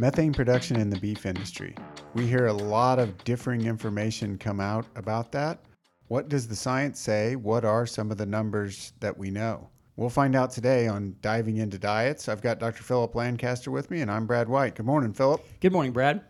Methane production in the beef industry. We hear a lot of differing information come out about that. What does the science say? What are some of the numbers that we know? We'll find out today on Diving into Diets. I've got Dr. Phillip Lancaster with me, and I'm Brad White. Good morning, Phillip. Good morning, Brad.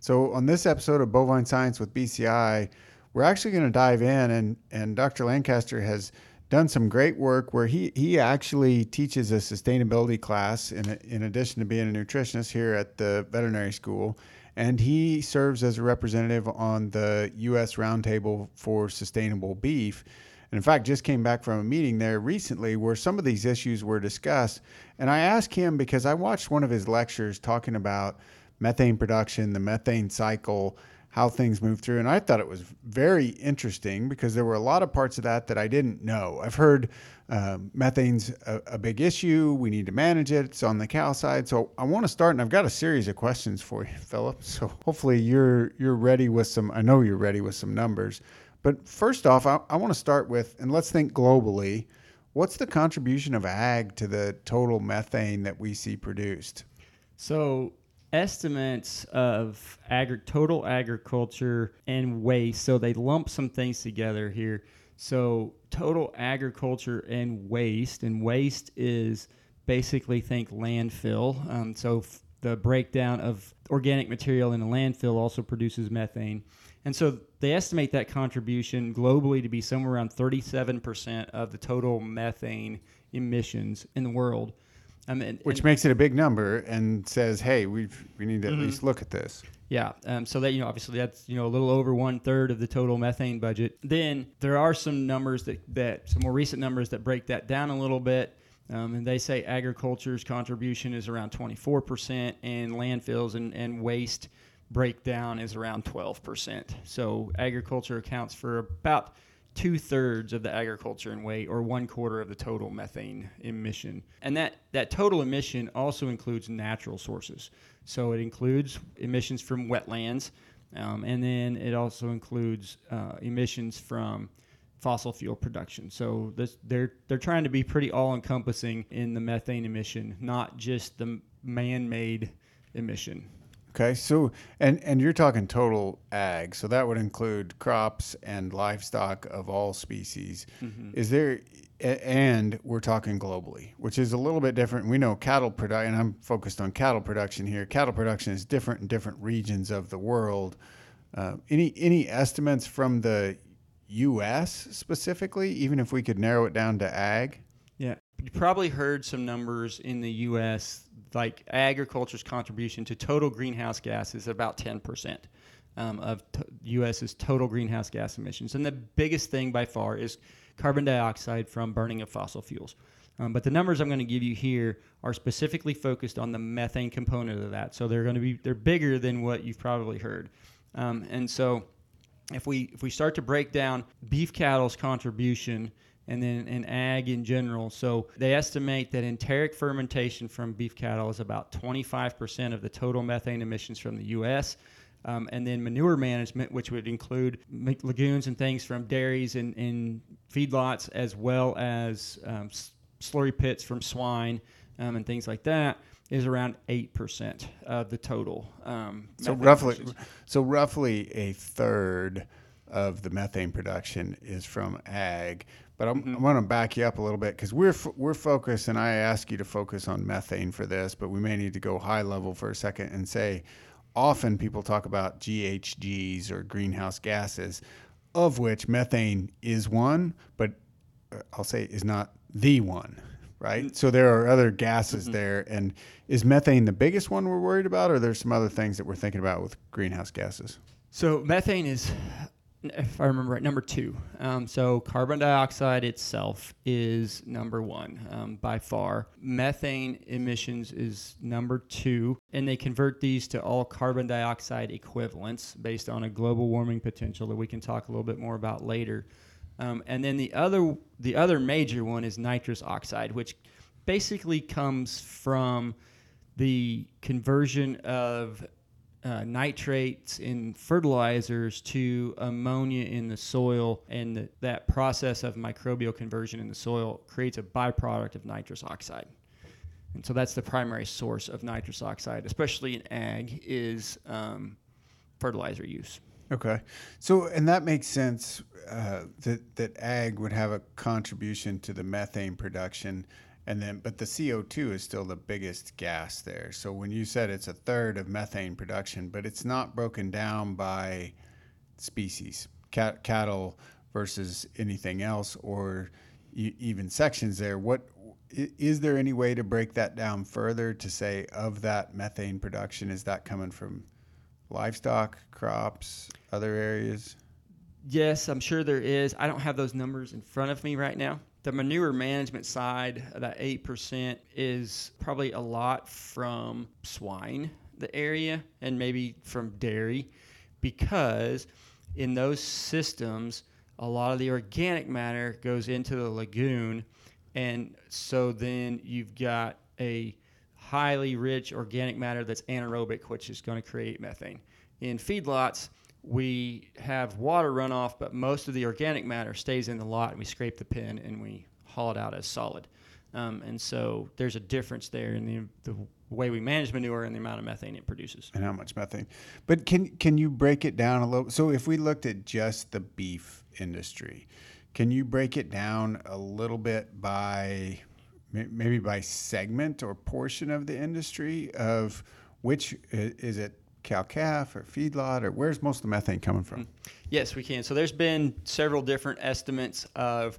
So, on this episode of Bovine Science with BCI, we're actually going to dive in, and, and Dr. Lancaster has done some great work where he, he actually teaches a sustainability class in, in addition to being a nutritionist here at the veterinary school. And he serves as a representative on the U.S. Roundtable for Sustainable Beef. And in fact, just came back from a meeting there recently where some of these issues were discussed. And I asked him because I watched one of his lectures talking about methane production, the methane cycle, how things move through. And I thought it was very interesting because there were a lot of parts of that that I didn't know. I've heard uh, methane's a, a, big issue. We need to manage it. It's on the cow side. So I want to start, and I've got a series of questions for you, Phillip. So hopefully you're you're ready with some. I know you're ready with some numbers. But first off, I, I want to start with, and let's think globally. What's the contribution of ag to the total methane that we see produced? So estimates of agri- total agriculture and waste. So they lump some things together here. So total agriculture and waste, and waste is basically think landfill. Um, so f- the breakdown of organic material in a landfill also produces methane. And so they estimate that contribution globally to be somewhere around 37% of the total methane emissions in the world. Um, and, Which and, makes it a big number and says, hey, we we need to mm-hmm. at least look at this. Yeah. Um, so that you know, obviously, that's you know a little over one third of the total methane budget. Then there are some numbers that that some more recent numbers that break that down a little bit. Um, and they say agriculture's contribution is around 24%, and landfills and, and waste breakdown is around 12%. So agriculture accounts for about two thirds of the agriculture in weight, or one quarter of the total methane emission. And that, that total emission also includes natural sources. So it includes emissions from wetlands, um, and then it also includes uh, emissions from fossil fuel production. So this, they're they're trying to be pretty all encompassing in the methane emission, not just the man-made emission. Okay, so and and you're talking total ag, so that would include crops and livestock of all species. Mm-hmm. Is there and we're talking globally, which is a little bit different. We know cattle production, and I'm focused on cattle production here. Cattle production is different in different regions of the world. Uh, any any estimates from the U.S. specifically, even if we could narrow it down to ag? Yeah, you probably heard some numbers in the U.S like agriculture's contribution to total greenhouse gas is about 10% um, of t- U.S.'s total greenhouse gas emissions. And the biggest thing by far is carbon dioxide from burning of fossil fuels. Um, but the numbers I'm going to give you here are specifically focused on the methane component of that. So they're going to be they're bigger than what you've probably heard. Um, and so if we if we start to break down beef cattle's contribution and then in ag in general. So they estimate that enteric fermentation from beef cattle is about 25% of the total methane emissions from the U.S. Um, and then manure management, which would include lagoons and things from dairies and, and feedlots, as well as um, slurry pits from swine um, and things like that, is around eight percent of the total. Um, so roughly, emissions. so roughly a third of the methane production is from ag. But I'm, mm-hmm. I want to back you up a little bit because we're we're focused, and I ask you to focus on methane for this, but we may need to go high level for a second and say, often people talk about GHGs or greenhouse gases, of which methane is one, but uh, I'll say is not the one, right? Mm-hmm. So there are other gases mm-hmm. there, and is methane the biggest one we're worried about, or there's some other things that we're thinking about with greenhouse gases? So methane is if I remember right, number two. Um, so carbon dioxide itself is number one um, by far. Methane emissions is number two, and they convert these to all carbon dioxide equivalents based on a global warming potential that we can talk a little bit more about later. Um, and then the other the other major one is nitrous oxide, which basically comes from the conversion of uh, nitrates in fertilizers to ammonia in the soil, and the, that process of microbial conversion in the soil creates a byproduct of nitrous oxide. And so that's the primary source of nitrous oxide, especially in ag, is um, fertilizer use. Okay, so and that makes sense uh, that that ag would have a contribution to the methane production, and then but the CO two is still the biggest gas there. So when you said it's a third of methane production, but it's not broken down by species, cat, cattle versus anything else, or even sections there. What is there any way to break that down further to say of that methane production is that coming from livestock, crops, other areas? Yes, I'm sure there is. I don't have those numbers in front of me right now. The manure management side, that 8%, is probably a lot from swine, the area, and maybe from dairy, because in those systems, a lot of the organic matter goes into the lagoon. And so then you've got a highly rich organic matter that's anaerobic, which is going to create methane. In feedlots, we have water runoff, but most of the organic matter stays in the lot, and we scrape the pen and we haul it out as solid. Um, and so there's a difference there in the, the way we manage manure and the amount of methane it produces. And how much methane. But can can you break it down a little? So if we looked at just the beef industry, can you break it down a little bit by maybe by segment or portion of the industry of which is it cow calf or feedlot or where's most of the methane coming from? Yes, we can. So there's been several different estimates of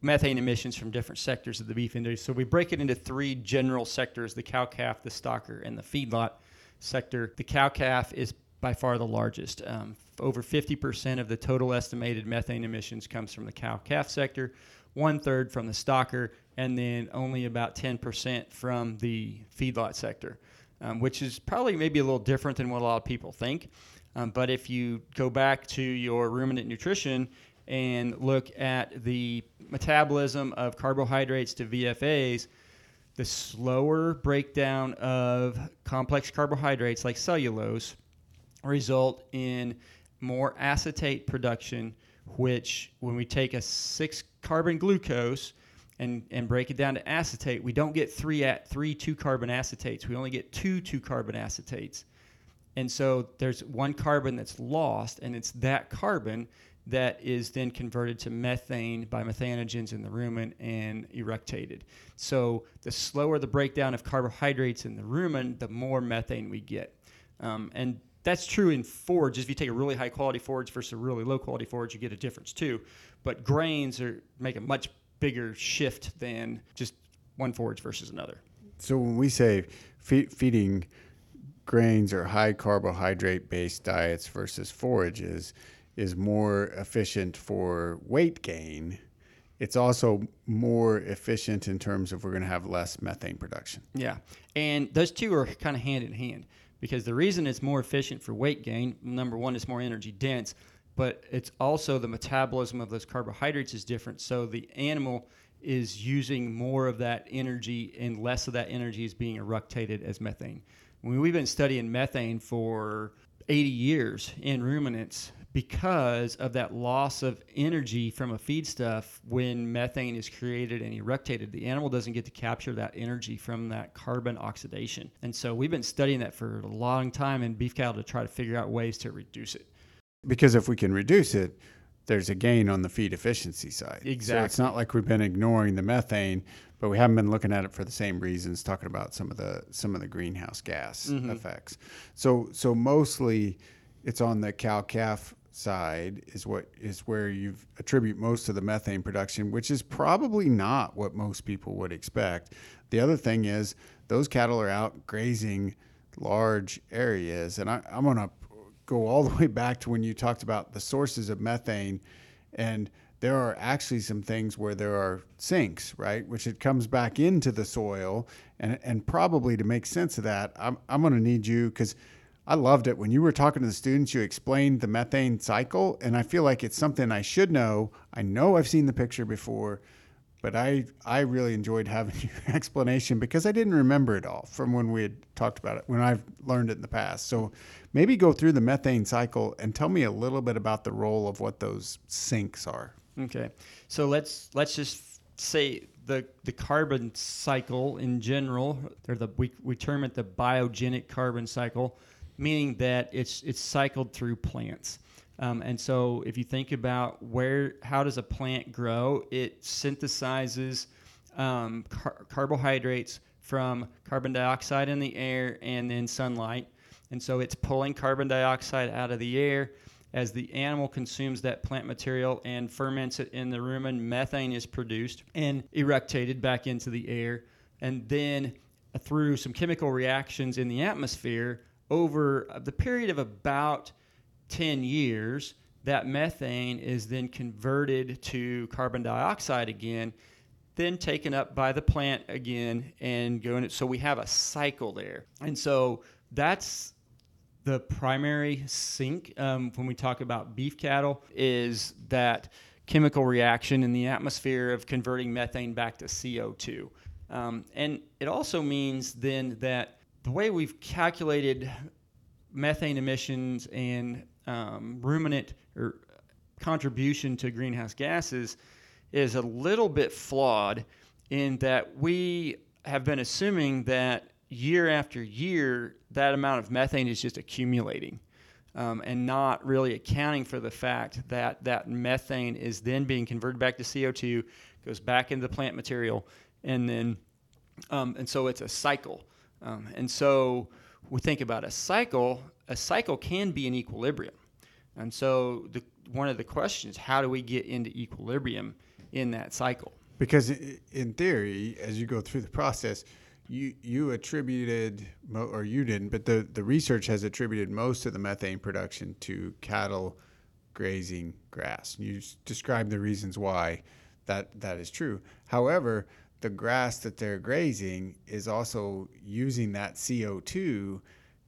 methane emissions from different sectors of the beef industry. So we break it into three general sectors: the cow calf, the stocker, and the feedlot sector. The cow calf is by far the largest. Um, over 50% of the total estimated methane emissions comes from the cow calf sector, one third from the stocker, and then only about 10% from the feedlot sector, um, which is probably maybe a little different than what a lot of people think. Um, but if you go back to your ruminant nutrition and look at the metabolism of carbohydrates to VFAs, the slower breakdown of complex carbohydrates like cellulose result in more acetate production, which when we take a six carbon glucose and, and break it down to acetate, we don't get three at three two carbon acetates. We only get two two carbon acetates. And so there's one carbon that's lost, and it's that carbon that is then converted to methane by methanogens in the rumen and eructated. So the slower the breakdown of carbohydrates in the rumen, the more methane we get. Um, and that's true in forage. If you take a really high quality forage versus a really low quality forage, you get a difference too. But grains are make a much bigger shift than just one forage versus another. So when we say fe- feeding grains or high carbohydrate based diets versus forages is more efficient for weight gain, it's also more efficient in terms of we're going to have less methane production. Yeah. And those two are kind of hand in hand because the reason it's more efficient for weight gain, number one, it's more energy dense, but it's also the metabolism of those carbohydrates is different. So the animal is using more of that energy and less of that energy is being eructated as methane. When we've been studying methane for 80 years in ruminants because of that loss of energy from a feedstuff when methane is created and eructated. The animal doesn't get to capture that energy from that carbon oxidation. And so we've been studying that for a long time in beef cattle to try to figure out ways to reduce it. Because if we can reduce it, there's a gain on the feed efficiency side. Exactly. So it's not like we've been ignoring the methane, but we haven't been looking at it for the same reasons, talking about some of the some of the greenhouse gas mm-hmm. effects. So so mostly it's on the cow calf side is what is where you attribute most of the methane production, which is probably not what most people would expect. The other thing is those cattle are out grazing large areas, and I, I'm to go all the way back to when you talked about the sources of methane and there are actually some things where there are sinks, right? Which it comes back into the soil. And, and probably to make sense of that, I'm, I'm going to need you because I loved it. When you were talking to the students, you explained the methane cycle. And I feel like it's something I should know. I know I've seen the picture before, but I I really enjoyed having your explanation because I didn't remember it all from when we had talked about it when I've learned it in the past. So maybe go through the methane cycle and tell me a little bit about the role of what those sinks are. Okay, so let's let's just say the the carbon cycle in general, or the we, we term it the biogenic carbon cycle, meaning that it's it's cycled through plants. Um, and so, if you think about where how does a plant grow, it synthesizes um, car- carbohydrates from carbon dioxide in the air and then sunlight. And so, it's pulling carbon dioxide out of the air as the animal consumes that plant material and ferments it in the rumen, methane is produced and eructated back into the air. And then through some chemical reactions in the atmosphere, over the period of about 10 years, that methane is then converted to carbon dioxide again, then taken up by the plant again and going. So we have a cycle there. And so that's the primary sink um, when we talk about beef cattle is that chemical reaction in the atmosphere of converting methane back to CO2. Um, and it also means then that the way we've calculated methane emissions and um, ruminant or contribution to greenhouse gases is a little bit flawed in that we have been assuming that year after year, that amount of methane is just accumulating um, and not really accounting for the fact that that methane is then being converted back to CO2, goes back into the plant material, and then, um, and so it's a cycle. Um, and so we think about a cycle, a cycle can be in equilibrium. And so the, one of the questions, how do we get into equilibrium in that cycle? Because in theory, as you go through the process, you you attributed or you didn't, but the the research has attributed most of the methane production to cattle grazing grass. You described the reasons why that that is true. However, the grass that they're grazing is also using that CO2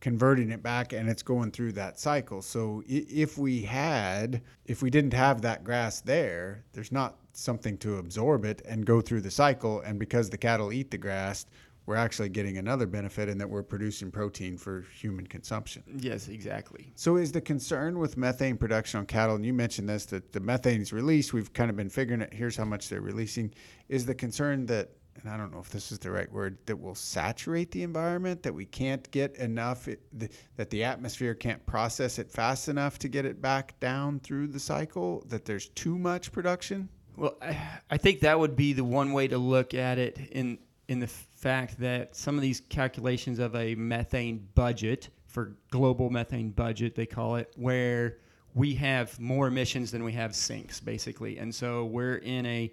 converting it back and it's going through that cycle. So if we had if we didn't have that grass there, there's not something to absorb it and go through the cycle and because the cattle eat the grass, we're actually getting another benefit in that we're producing protein for human consumption. Yes, exactly. So, is the concern with methane production on cattle, and you mentioned this, that the methane is released, we've kind of been figuring it, here's how much they're releasing. Is the concern that, and I don't know if this is the right word, that will saturate the environment, that we can't get enough, it, the, that the atmosphere can't process it fast enough to get it back down through the cycle, that there's too much production? Well, I, I think that would be the one way to look at it in in the fact that some of these calculations of a methane budget for global methane budget they call it where we have more emissions than we have sinks basically and so we're in a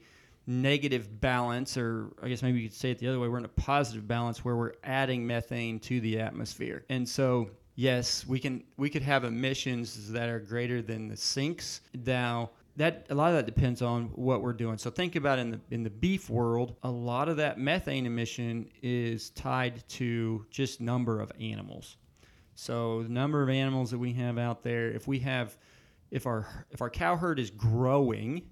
negative balance or i guess maybe you could say it the other way we're in a positive balance where we're adding methane to the atmosphere and so yes we can we could have emissions that are greater than the sinks now that a lot of that depends on what we're doing. So think about in the in the beef world, a lot of that methane emission is tied to just number of animals. So the number of animals that we have out there, if we have if our if our cow herd is growing,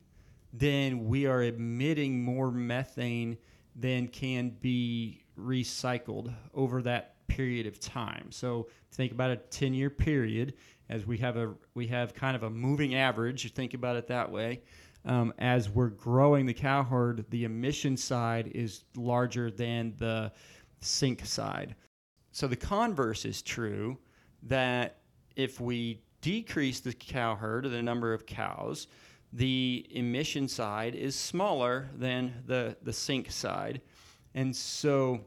then we are emitting more methane than can be recycled over that period of time. So think about a 10 year period as we have a we have kind of a moving average. You think about it that way. Um, as we're growing the cow herd, the emission side is larger than the sink side. So the converse is true that if we decrease the cow herd or the number of cows, the emission side is smaller than the, the sink side. And so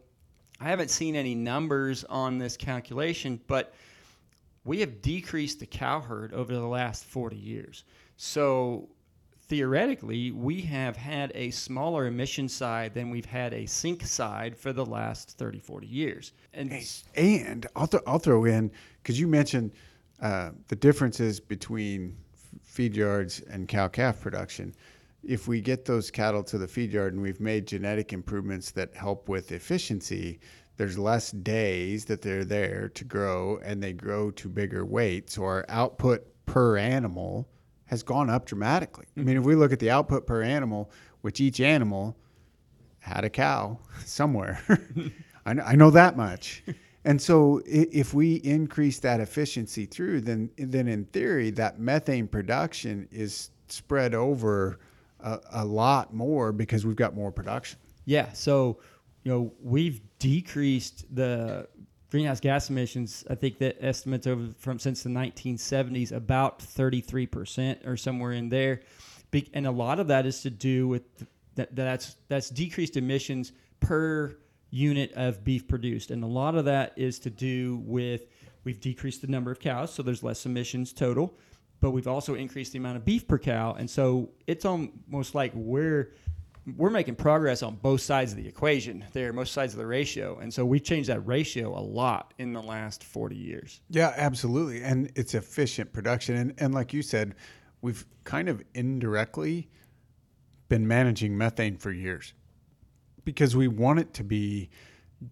I haven't seen any numbers on this calculation, but we have decreased the cow herd over the last 40 years. So theoretically, we have had a smaller emission side than we've had a sink side for the last 30, 40 years. And, and I'll, th- I'll throw in, because you mentioned uh, the differences between feed yards and cow calf production. If we get those cattle to the feed yard and we've made genetic improvements that help with efficiency, there's less days that they're there to grow and they grow to bigger weights so our output per animal has gone up dramatically. I mean, if we look at the output per animal, which each animal had a cow somewhere, I, know, I know that much. And so, if we increase that efficiency through, then then in theory, that methane production is spread over a, a lot more because we've got more production. Yeah. So, you know, we've decreased the greenhouse gas emissions. I think that estimates over from since the 1970s about 33% or somewhere in there. And a lot of that is to do with that, that's that's decreased emissions per unit of beef produced, and a lot of that is to do with we've decreased the number of cows, so there's less emissions total, but we've also increased the amount of beef per cow, and so it's almost like we're we're making progress on both sides of the equation there, most sides of the ratio. And so we've changed that ratio a lot in the last 40 years. Yeah, absolutely. And it's efficient production. And, and like you said, we've kind of indirectly been managing methane for years because we want it to be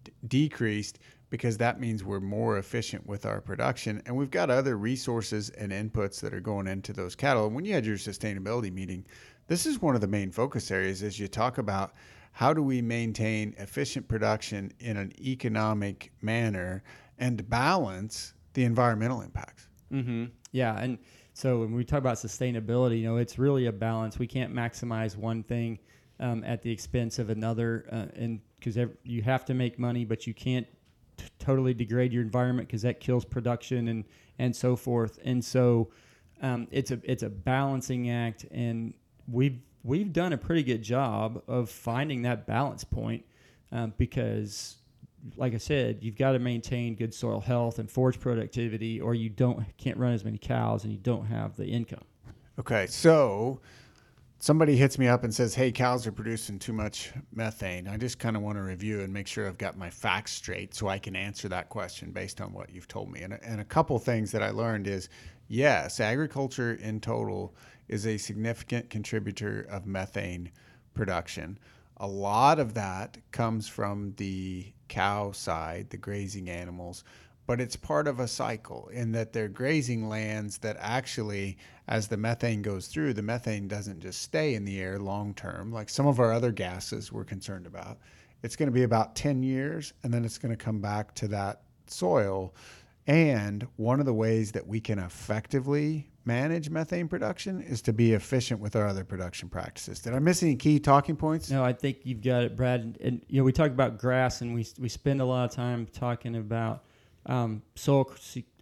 d- decreased because that means we're more efficient with our production and we've got other resources and inputs that are going into those cattle and when you had your sustainability meeting this is one of the main focus areas as you talk about how do we maintain efficient production in an economic manner and balance the environmental impacts mm-hmm. yeah and so when we talk about sustainability, you know, it's really a balance. We can't maximize one thing um, at the expense of another, uh, and because you have to make money, but you can't t- totally degrade your environment because that kills production and and so forth. And so um, it's a it's a balancing act, and we've we've done a pretty good job of finding that balance point um, because like I said, you've got to maintain good soil health and forage productivity, or you don't can't run as many cows and you don't have the income. Okay, so somebody hits me up and says, "Hey, cows are producing too much methane." I just kind of want to review and make sure I've got my facts straight so I can answer that question based on what you've told me. And, and a couple things that I learned is, yes, agriculture in total is a significant contributor of methane production. A lot of that comes from the cow side, the grazing animals, but it's part of a cycle in that they're grazing lands that actually, as the methane goes through, the methane doesn't just stay in the air long term, like some of our other gases we're concerned about. It's going to be about 10 years, and then it's going to come back to that soil. And one of the ways that we can effectively manage methane production is to be efficient with our other production practices. Did I miss any key talking points? No, I think you've got it, Brad. And, and you know, we talk about grass, and we we spend a lot of time talking about um, soil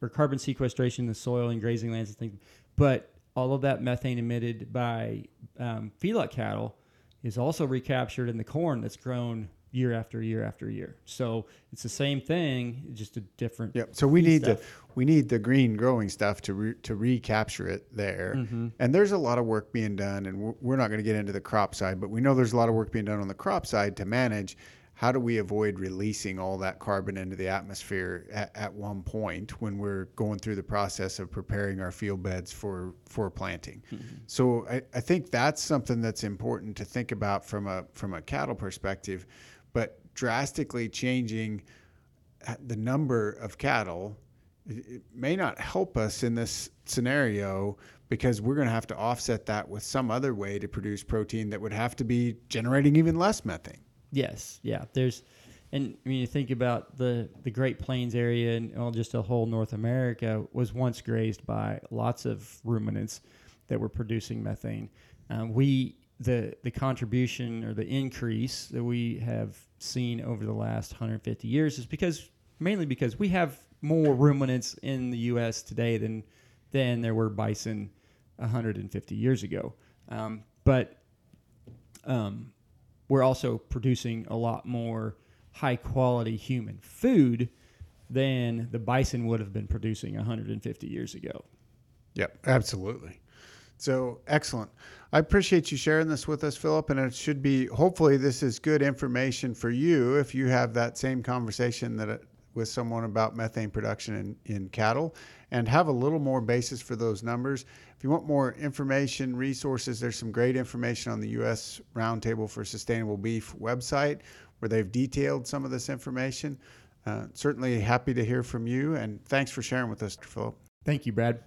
or carbon sequestration in the soil and grazing lands and things. But all of that methane emitted by um, feedlot cattle is also recaptured in the corn that's grown year after year after year. So it's the same thing, just a different. Yep. So we need stuff. the we need the green growing stuff to re, to recapture it there. Mm-hmm. And there's a lot of work being done, and we're, we're not going to get into the crop side, but we know there's a lot of work being done on the crop side to manage. How do we avoid releasing all that carbon into the atmosphere at, at one point when we're going through the process of preparing our field beds for for planting? Mm-hmm. So I, I think that's something that's important to think about from a from a cattle perspective but drastically changing the number of cattle it may not help us in this scenario because we're going to have to offset that with some other way to produce protein that would have to be generating even less methane. Yes, yeah. There's, and mean, you think about the the Great Plains area and well, just a whole North America was once grazed by lots of ruminants that were producing methane. Um, we the the contribution or the increase that we have seen over the last 150 years is because mainly because we have more ruminants in the U.S. today than than there were bison 150 years ago. Um, but um, we're also producing a lot more high quality human food than the bison would have been producing 150 years ago. Yep, absolutely. So excellent. I appreciate you sharing this with us, Phillip. And it should be, hopefully, this is good information for you if you have that same conversation that it, with someone about methane production in, in cattle and have a little more basis for those numbers. If you want more information, resources, there's some great information on the U.S. Roundtable for Sustainable Beef website where they've detailed some of this information. Uh, certainly happy to hear from you, and thanks for sharing with us, Phillip. Thank you, Brad.